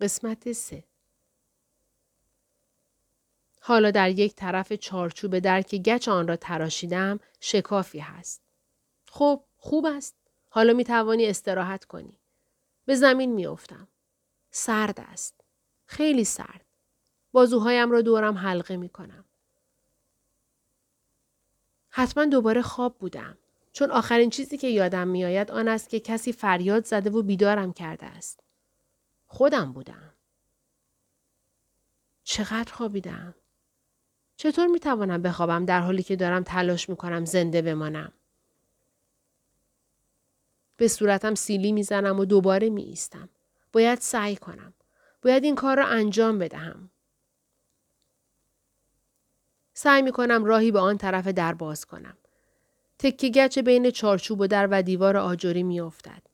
قسمت سه حالا در یک طرف چارچوب در که گچ آن را تراشیدم شکافی هست. خب خوب است. حالا می توانی استراحت کنی. به زمین می افتم. سرد است. خیلی سرد. بازوهایم را دورم حلقه می کنم. حتما دوباره خواب بودم. چون آخرین چیزی که یادم میآید آن است که کسی فریاد زده و بیدارم کرده است. خودم بودم. چقدر خوابیدم؟ چطور می توانم بخوابم در حالی که دارم تلاش می کنم زنده بمانم؟ به صورتم سیلی می‌زنم و دوباره می ایستم. باید سعی کنم. باید این کار را انجام بدهم. سعی می کنم راهی به آن طرف در باز کنم. تکه گچ بین چارچوب و در و دیوار آجری می افتد.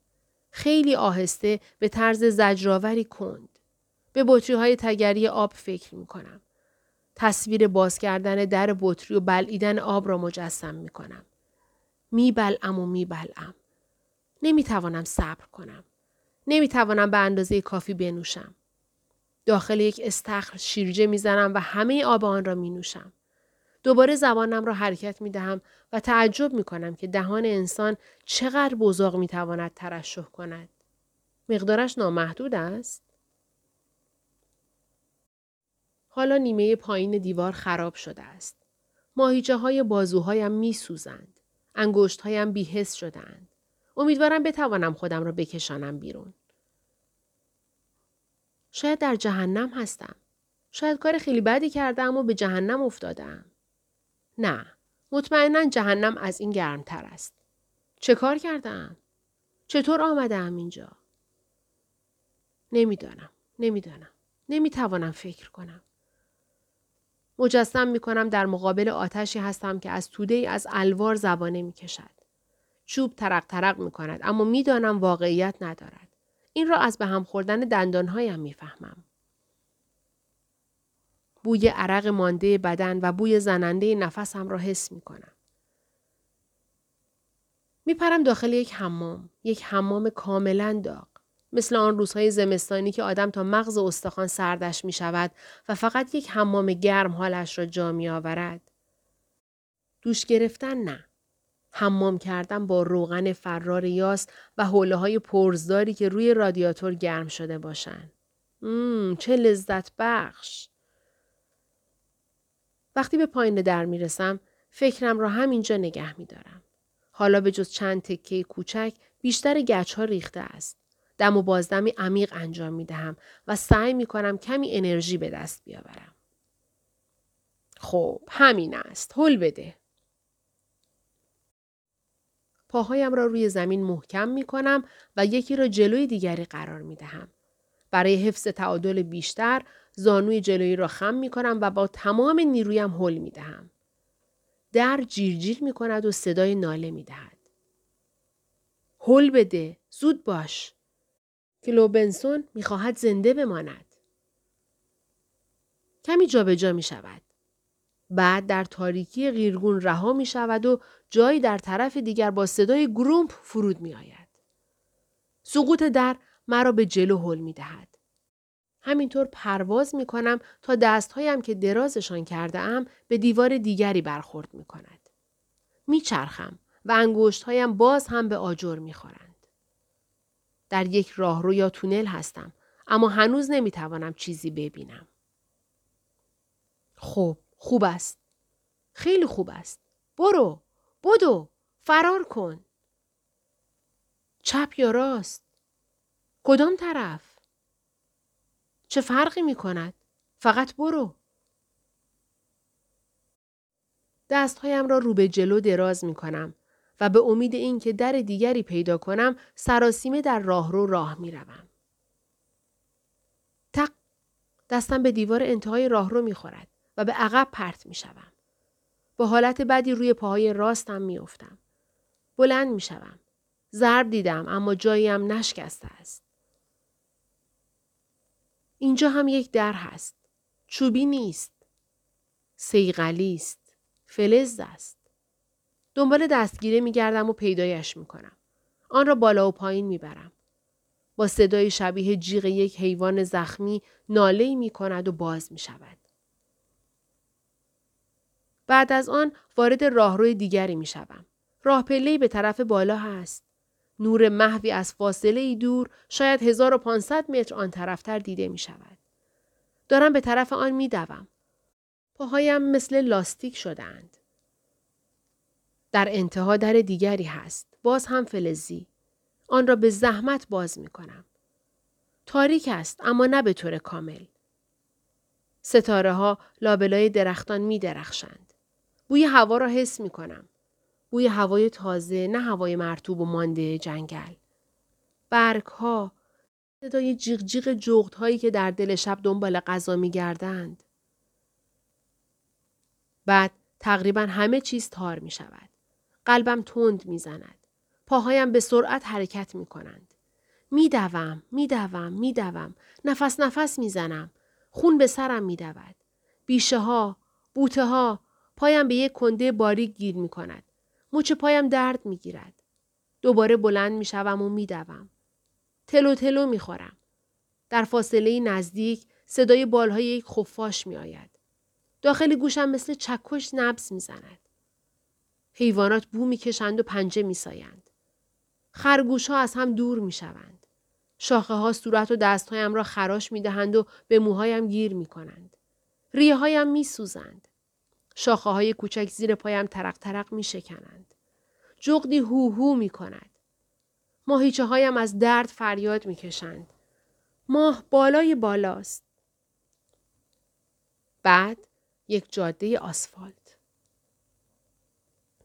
خیلی آهسته به طرز زجرآوری کند. به بطری های تگری آب فکر می کنم. تصویر باز کردن در بطری و بلعیدن آب را مجسم می کنم. می بلعم و می بلعم. نمی توانم صبر کنم. نمی توانم به اندازه کافی بنوشم. داخل یک استخر شیرجه می‌زنم و همه آب آن را می نوشم. دوباره زبانم را حرکت می دهم و تعجب می کنم که دهان انسان چقدر بزاق می تواند ترشح کند. مقدارش نامحدود است؟ حالا نیمه پایین دیوار خراب شده است. ماهیچه های بازوهایم می سوزند. انگشت هایم بیهست شدند. امیدوارم بتوانم خودم را بکشانم بیرون. شاید در جهنم هستم. شاید کار خیلی بدی کردم و به جهنم افتادم. نه. مطمئنا جهنم از این گرمتر است. چه کار کردم؟ چطور آمدم اینجا؟ نمی‌دانم. نمی‌دانم. نمی‌توانم فکر کنم. مجسم می کنم در مقابل آتشی هستم که از توده ای از الوار زبانه می کشد. چوب ترق ترق می کند اما می‌دانم واقعیت ندارد. این را از به هم خوردن دندانهایم می‌فهمم. بوی عرق مانده بدن و بوی زننده نفسم را حس می کنم. میپرم داخل یک حمام. یک حمام کاملا داغ. مثل آن روزهای زمستانی که آدم تا مغز استخوان سردش می شود و فقط یک حمام گرم حالش را جا می آورد. دوش گرفتن نه. حمام کردن با روغن فرار یاس و حوله های پرزداری که روی رادیاتور گرم شده باشند. چه لذت بخش. وقتی به پایین در می رسم، فکرم را همینجا نگه می دارم. حالا به جز چند تکه کوچک بیشتر گچ ها ریخته است. دم و بازدمی عمیق انجام می دهم و سعی می کنم کمی انرژی به دست بیاورم. خب همین است. حل بده. پاهایم را روی زمین محکم می کنم و یکی را جلوی دیگری قرار می دهم. برای حفظ تعادل بیشتر زانوی جلویی را خم می کنم و با تمام نیرویم حل می دهم. در جیرجیر می کند و صدای ناله می دهد. حل بده. زود باش. کلوبنسون می خواهد زنده بماند. کمی جابجا جا می شود. بعد در تاریکی غیرگون رها می شود و جایی در طرف دیگر با صدای گرومپ فرود می آید. سقوط در مرا به جلو حل می دهد. همینطور پرواز می کنم تا دستهایم که درازشان کرده ام به دیوار دیگری برخورد می کند. می چرخم و انگشتهایم باز هم به آجر می خورند. در یک راهرو یا تونل هستم اما هنوز نمی توانم چیزی ببینم. خب خوب است. خیلی خوب است. برو. بدو. فرار کن. چپ یا راست؟ کدام طرف؟ چه فرقی می کند؟ فقط برو. دستهایم را رو به جلو دراز می کنم و به امید اینکه در دیگری پیدا کنم سراسیمه در راهرو راه می روم. تق دستم به دیوار انتهای راهرو می خورد. و به عقب پرت می شوم. با حالت بدی روی پاهای راستم می افتم. بلند می شوم. ضرب دیدم اما جاییم نشکسته است. اینجا هم یک در هست. چوبی نیست. سیغلی است. فلز است. دنبال دستگیره می گردم و پیدایش می کنم. آن را بالا و پایین می برم. با صدای شبیه جیغ یک حیوان زخمی ناله می کند و باز می شود. بعد از آن وارد راهروی دیگری می شوم. راه پله به طرف بالا هست. نور محوی از فاصله ای دور شاید 1500 متر آن طرفتر دیده می شود. دارم به طرف آن می دوم. پاهایم مثل لاستیک شدند. در انتها در دیگری هست. باز هم فلزی. آن را به زحمت باز می کنم. تاریک است اما نه به طور کامل. ستاره ها لابلای درختان می درخشند. بوی هوا را حس می کنم. بوی هوای تازه نه هوای مرتوب و مانده جنگل. برگ ها صدای جیغ جیغ جغت هایی که در دل شب دنبال غذا می گردند. بعد تقریبا همه چیز تار می شود. قلبم تند می زند. پاهایم به سرعت حرکت می کنند. می دوم، می دوم، می دوم. نفس نفس می زنم. خون به سرم می دود. بیشه ها، بوته ها، پایم به یک کنده باریک گیر می کند. مچ پایم درد می گیرد. دوباره بلند می شوم و می دوم. تلو تلو می خورم. در فاصله نزدیک صدای بالهای یک خفاش می آید. داخل گوشم مثل چکش نبز می زند. حیوانات بو می کشند و پنجه می سایند. خرگوش ها از هم دور می شوند. شاخه ها صورت و دستهایم را خراش می دهند و به موهایم گیر می کنند. ریه هایم می سوزند. شاخه های کوچک زیر پایم ترق ترق می شکنند. جغدی هو هو می کند. ماهیچه هایم از درد فریاد می کشند. ماه بالای بالاست. بعد یک جاده آسفالت.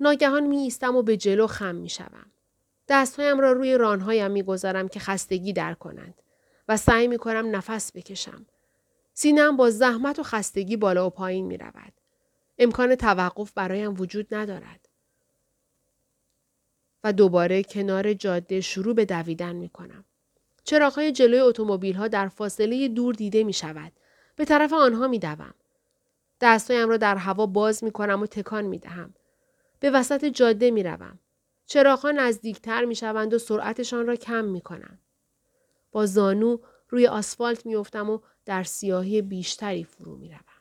ناگهان می ایستم و به جلو خم می شوم. دستهایم را روی رانهایم می گذارم که خستگی در کنند و سعی می کنم نفس بکشم. سینم با زحمت و خستگی بالا و پایین می رود. امکان توقف برایم وجود ندارد. و دوباره کنار جاده شروع به دویدن می کنم. چراغهای جلوی اتومبیل ها در فاصله دور دیده می شود. به طرف آنها می دوم. دستایم را در هوا باز می کنم و تکان می دهم. به وسط جاده می روم. چراغها نزدیکتر می شوند و سرعتشان را کم می کنم. با زانو روی آسفالت می افتم و در سیاهی بیشتری فرو می روم.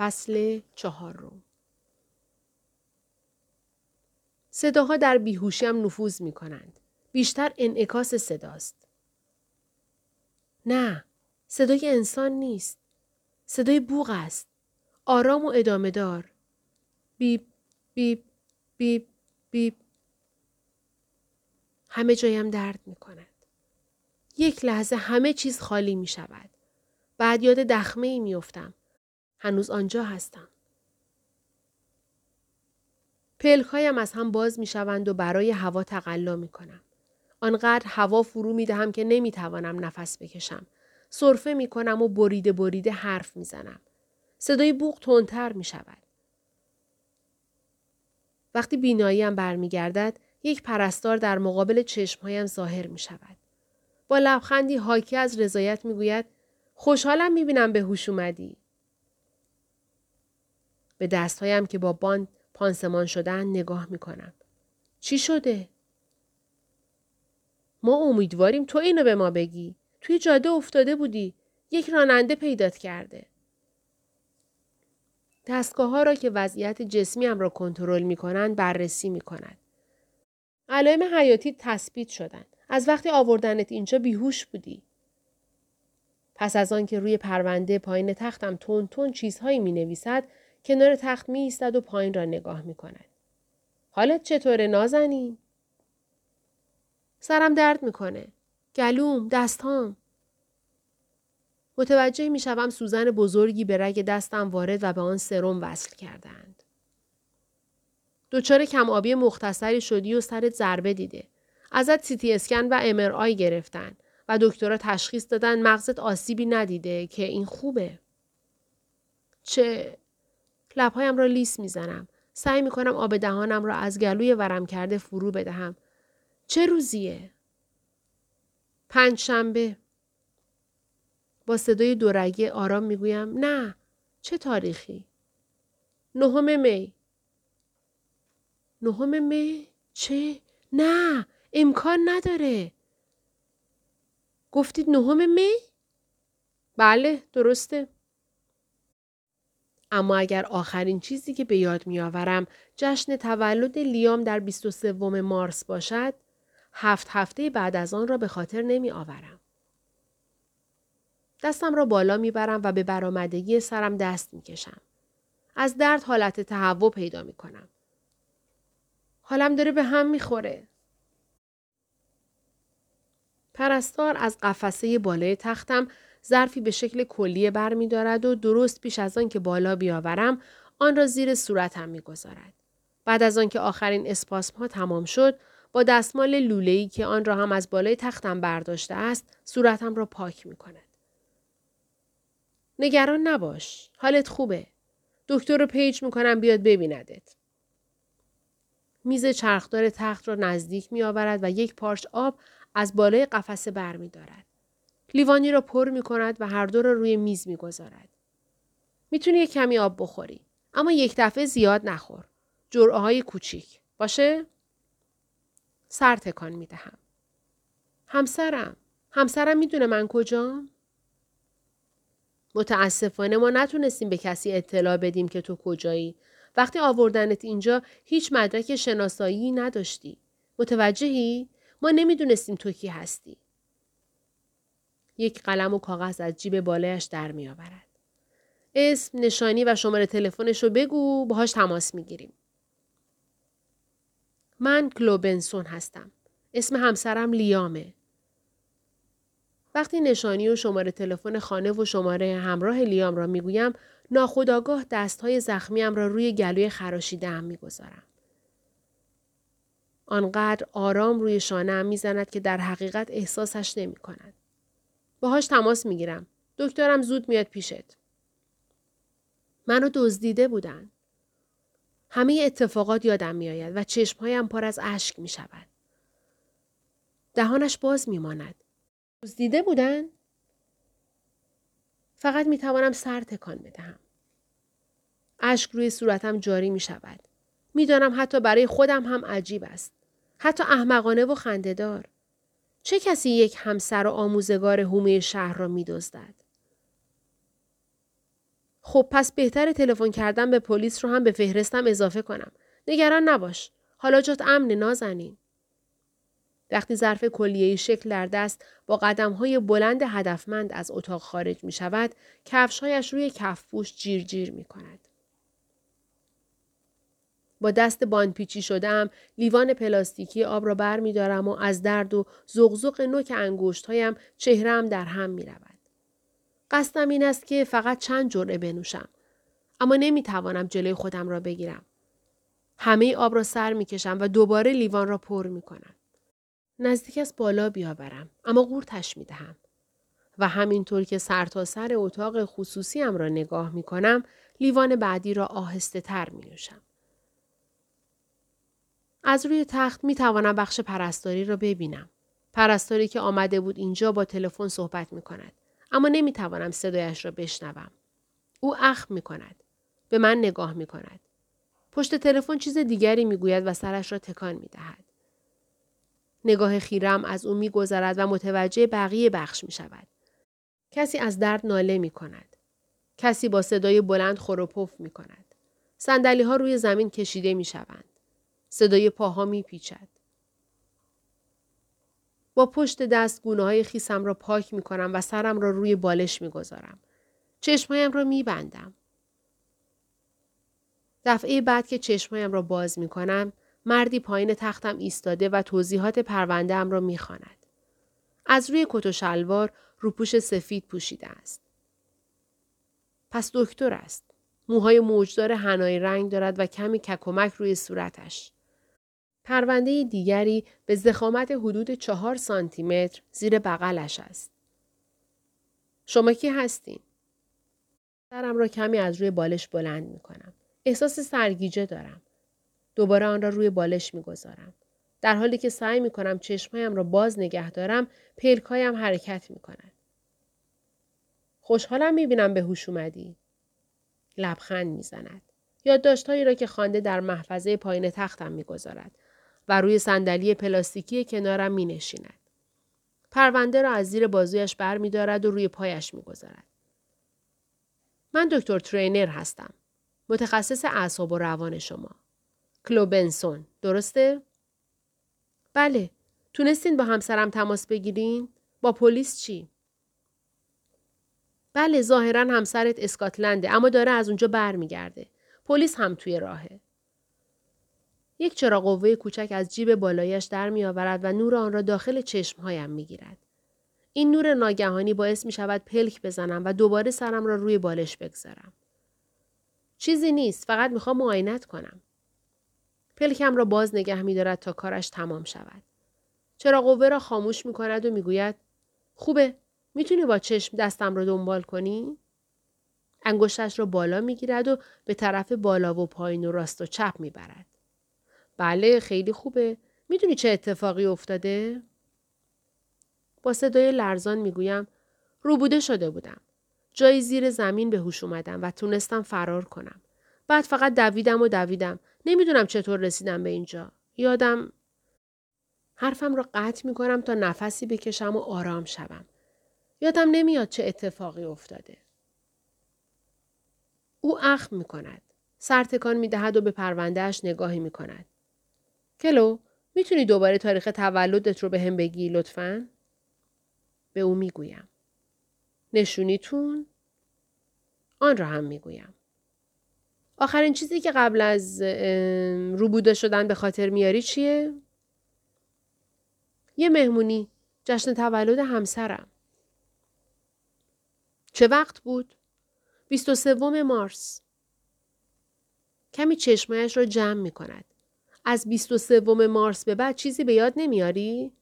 فصل چهارم صداها در بیهوشیم نفوذ می کنند. بیشتر انعکاس صداست. نه، صدای انسان نیست. صدای بوغ است. آرام و ادامه دار. بیب، بیب، بیب، بیب. همه جایم درد می کند. یک لحظه همه چیز خالی می شود. بعد یاد دخمه ای می افتم. هنوز آنجا هستم. پلکایم از هم باز می شوند و برای هوا تقلا می کنم. آنقدر هوا فرو می دهم که نمی توانم نفس بکشم. صرفه می کنم و بریده بریده حرف می زنم. صدای بوق تندتر می شود. وقتی بیناییم برمیگردد یک پرستار در مقابل چشمهایم ظاهر می شود. با لبخندی حاکی از رضایت می گوید خوشحالم می بینم به هوش اومدی. به دستهایم که با باند پانسمان شدن نگاه می کنم. چی شده؟ ما امیدواریم تو اینو به ما بگی. توی جاده افتاده بودی. یک راننده پیدات کرده. دستگاه ها را که وضعیت جسمی هم را کنترل می کنند بررسی می کند. علائم حیاتی تثبیت شدند. از وقتی آوردنت اینجا بیهوش بودی. پس از آن که روی پرونده پایین تختم تون تون چیزهایی می نویسد کنار تخت می ایستد و پایین را نگاه می کند. حالت چطوره نازنین؟ سرم درد می‌کنه. گلوم، دستهام. متوجه می شوم سوزن بزرگی به رگ دستم وارد و به آن سرم وصل کردند. دچار کم آبی مختصری شدی و سرت ضربه دیده. ازت سیتی اسکن و امر آی گرفتن و دکترها تشخیص دادن مغزت آسیبی ندیده که این خوبه. چه لبهایم را لیس می‌زنم. سعی می کنم آب دهانم را از گلوی ورم کرده فرو بدهم. چه روزیه؟ پنج شنبه. با صدای دورگه آرام می‌گویم نه. چه تاریخی؟ نهم می. نهم می؟ چه؟ نه. امکان نداره. گفتید نهم می؟ بله درسته. اما اگر آخرین چیزی که به یاد میآورم جشن تولد لیام در 23 مارس باشد، هفت هفته بعد از آن را به خاطر نمی آورم. دستم را بالا می برم و به برآمدگی سرم دست می کشم. از درد حالت تهوع پیدا می کنم. حالم داره به هم می خوره. پرستار از قفسه بالای تختم ظرفی به شکل کلیه بر می دارد و درست پیش از آن که بالا بیاورم آن را زیر صورتم می گذارد. بعد از آنکه آخرین اسپاسم ها تمام شد با دستمال لوله‌ای که آن را هم از بالای تختم برداشته است صورتم را پاک می کند. نگران نباش. حالت خوبه. دکتر رو پیج می‌کنم بیاد ببیندت. میز چرخدار تخت را نزدیک می آورد و یک پارچ آب از بالای قفسه بر می دارد. لیوانی را پر می کند و هر دو را روی میز می گذارد. می‌تونی یک کمی آب بخوری. اما یک دفعه زیاد نخور. جرعه های کوچیک. باشه؟ سر تکان می دهم. همسرم. همسرم می‌دونه من کجام؟ متاسفانه ما نتونستیم به کسی اطلاع بدیم که تو کجایی. وقتی آوردنت اینجا هیچ مدرک شناسایی نداشتی. متوجهی؟ ما نمی‌دونستیم تو کی هستی. یک قلم و کاغذ از جیب بالایش در می آورد. اسم، نشانی و شماره تلفنش رو بگو باهاش تماس می گیریم. من کلوبنسون هستم. اسم همسرم لیامه. وقتی نشانی و شماره تلفن خانه و شماره همراه لیام را می‌گویم ناخداگاه دستهای زخمیم را روی گلوی خراشیده هم می‌گذارم. آنقدر آرام روی شانه می‌زند که در حقیقت احساسش نمی کند. باهاش تماس می‌گیرم. دکترم زود میاد پیشت. منو دزدیده بودن. همه اتفاقات یادم میآید و چشمهایم پر از اشک می شود. دهانش باز میماند. دزدیده بودن؟ فقط می توانم سر تکان بدهم. اشک روی صورتم جاری می شود. می‌دانم حتی برای خودم هم عجیب است. حتی احمقانه و خندهدار. چه کسی یک همسر و آموزگار هومه شهر را می دزدد؟ خب پس بهتر تلفن کردن به پلیس رو هم به فهرستم اضافه کنم. نگران نباش. حالا جات امن نازنین. وقتی ظرف کلیهی شکل در دست با قدم های بلند هدفمند از اتاق خارج می شود، کفشهایش روی کفپوش جیر جیر می کند. با دست باندپیچی شدم لیوان پلاستیکی آب را بر می دارم و از درد و زغزغ نوک انگوشت هایم چهرم در هم می رود. قصدم این است که فقط چند جرعه بنوشم. اما نمی توانم جلوی خودم را بگیرم. همه آب را سر می کشم و دوباره لیوان را پر می کنم. نزدیک از بالا بیاورم اما قورتش می دهم. و همینطور که سرتاسر سر اتاق خصوصیم را نگاه می کنم لیوان بعدی را آهسته تر می نوشم. از روی تخت می توانم بخش پرستاری را ببینم. پرستاری که آمده بود اینجا با تلفن صحبت می کند. اما نمی توانم صدایش را بشنوم. او اخم می کند. به من نگاه می کند. پشت تلفن چیز دیگری می گوید و سرش را تکان می دهد. نگاه خیرم از او می گذرد و متوجه بقیه بخش می شود. کسی از درد ناله می کند. کسی با صدای بلند خروپف می کند. سندلی ها روی زمین کشیده می شوند. صدای پاها می پیچد. با پشت دست گونه های خیسم را پاک می کنم و سرم را روی بالش می گذارم. چشمهایم را می بندم. دفعه بعد که چشمهایم را باز می کنم مردی پایین تختم ایستاده و توضیحات پرونده را می خاند. از روی کت و شلوار روپوش سفید پوشیده است. پس دکتر است. موهای موجدار هنای رنگ دارد و کمی ککمک روی صورتش. پرونده دیگری به زخامت حدود چهار سانتیمتر زیر بغلش است. شما کی هستین؟ سرم را کمی از روی بالش بلند می کنم. احساس سرگیجه دارم. دوباره آن را روی بالش می گذارم. در حالی که سعی می کنم چشمهایم را باز نگه دارم پلکایم حرکت می کند. خوشحالم می بینم به هوش اومدی. لبخند می زند. یادداشتهایی را که خوانده در محفظه پایین تختم می‌گذارد و روی صندلی پلاستیکی کنارم می نشیند. پرونده را از زیر بازویش بر می دارد و روی پایش می گذارد. من دکتر ترینر هستم. متخصص اعصاب و روان شما. کلوبنسون درسته؟ بله. تونستین با همسرم تماس بگیرین؟ با پلیس چی؟ بله ظاهرا همسرت اسکاتلنده اما داره از اونجا برمیگرده. پلیس هم توی راهه. یک چراغ قوه کوچک از جیب بالایش در می آورد و نور آن را داخل چشمهایم می گیرد. این نور ناگهانی باعث می شود پلک بزنم و دوباره سرم را روی بالش بگذارم. چیزی نیست فقط می‌خوام معاینت کنم. پلکم را باز نگه می دارد تا کارش تمام شود. چرا قوه را خاموش می کند و می گوید خوبه می‌تونی با چشم دستم رو دنبال کنی؟ انگشتش را بالا می گیرد و به طرف بالا و پایین و راست و چپ می برد. بله خیلی خوبه. می‌دونی چه اتفاقی افتاده؟ با صدای لرزان می‌گویم روبوده شده بودم. جایی زیر زمین به هوش اومدم و تونستم فرار کنم. بعد فقط دویدم و دویدم. نمی‌دونم چطور رسیدم به اینجا. یادم حرفم را قطع می کنم تا نفسی بکشم و آرام شوم. یادم نمیاد چه اتفاقی افتاده. او اخم می کند. سرتکان می دهد و به پروندهش نگاهی می کند. کلو می‌تونی دوباره تاریخ تولدت رو به هم بگی لطفا؟ به او می‌گویم. نشونیتون؟ آن را هم می‌گویم. آخرین چیزی که قبل از روبوده شدن به خاطر میاری چیه؟ یه مهمونی. جشن تولد همسرم. چه وقت بود؟ 23 مارس. کمی چشمایش را جمع می کند. از 23 مارس به بعد چیزی به یاد نمیاری؟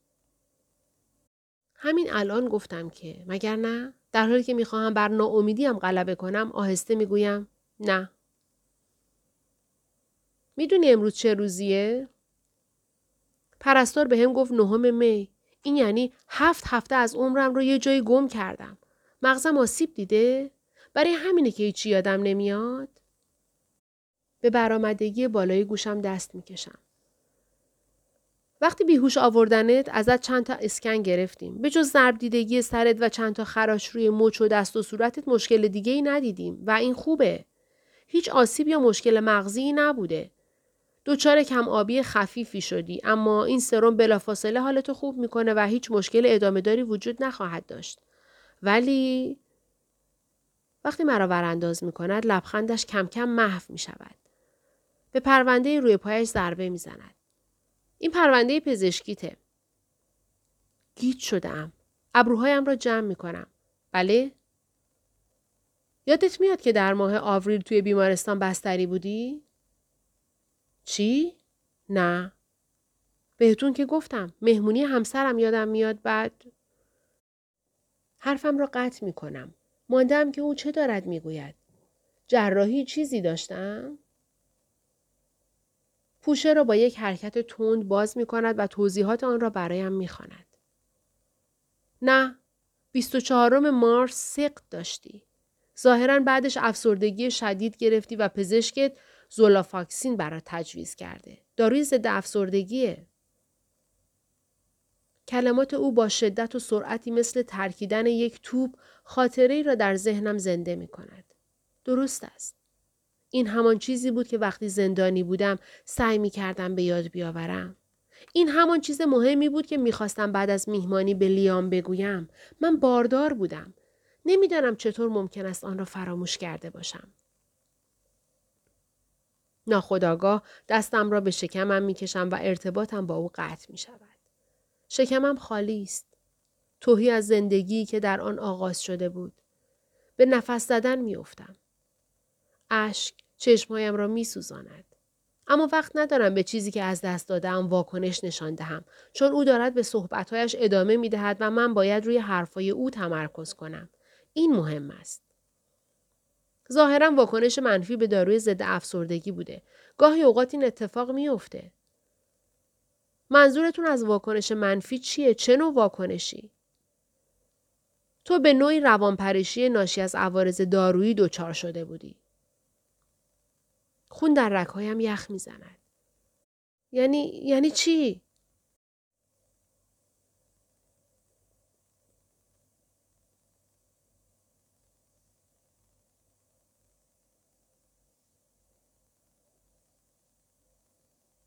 همین الان گفتم که مگر نه؟ در حالی که می‌خواهم بر ناامیدیم غلبه کنم آهسته می‌گویم نه. می‌دونی امروز چه روزیه؟ پرستار به هم گفت نهم می. این یعنی هفت هفته از عمرم رو یه جایی گم کردم. مغزم آسیب دیده؟ برای همینه که هیچی یادم نمیاد؟ به برآمدگی بالای گوشم دست می‌کشم. وقتی بیهوش آوردنت ازت چند تا اسکن گرفتیم. به جز ضرب دیدگی سرت و چند تا خراش روی مچ و دست و صورتت مشکل دیگه ای ندیدیم و این خوبه. هیچ آسیب یا مشکل مغزی نبوده. دوچار کم آبی خفیفی شدی اما این سرم بلافاصله حالتو خوب می‌کنه و هیچ مشکل ادامه داری وجود نخواهد داشت. ولی وقتی مرا ورانداز می کند لبخندش کم کم محو می شود. به پرونده روی پایش ضربه می‌زند. این پرونده پزشکیته. گیت شدم. ابروهایم را جمع می کنم. بله؟ یادت میاد که در ماه آوریل توی بیمارستان بستری بودی؟ چی؟ نه. بهتون که گفتم. مهمونی همسرم یادم میاد بعد. حرفم را قطع می کنم. ماندم که او چه دارد می‌گوید. جراحی چیزی داشتم؟ پوشه را با یک حرکت تند باز می کند و توضیحات آن را برایم می خاند. نه، 24 مارس سقط داشتی. ظاهرا بعدش افسردگی شدید گرفتی و پزشکت زولافاکسین برات تجویز کرده. داروی ضد افسردگیه. کلمات او با شدت و سرعتی مثل ترکیدن یک توپ خاطره را در ذهنم زنده می کند. درست است. این همان چیزی بود که وقتی زندانی بودم سعی می کردم به یاد بیاورم. این همان چیز مهمی بود که می‌خواستم بعد از میهمانی به لیام بگویم. من باردار بودم. نمی‌دانم چطور ممکن است آن را فراموش کرده باشم. ناخداگاه دستم را به شکمم می‌کشم و ارتباطم با او قطع می شود. شکمم خالی است. توهی از زندگی که در آن آغاز شده بود. به نفس زدن میافتم. اشک چشمهایم را می سوزاند. اما وقت ندارم به چیزی که از دست دادم واکنش نشان دهم چون او دارد به صحبتهایش ادامه می دهد و من باید روی حرفای او تمرکز کنم. این مهم است. ظاهرا واکنش منفی به داروی ضد افسردگی بوده. گاهی اوقات این اتفاق میافته. منظورتون از واکنش منفی چیه؟ چه نوع واکنشی؟ تو به نوعی روانپریشی ناشی از عوارض دارویی دچار شده بودی. خون در رکهایم یخ می‌زند. یعنی یعنی چی؟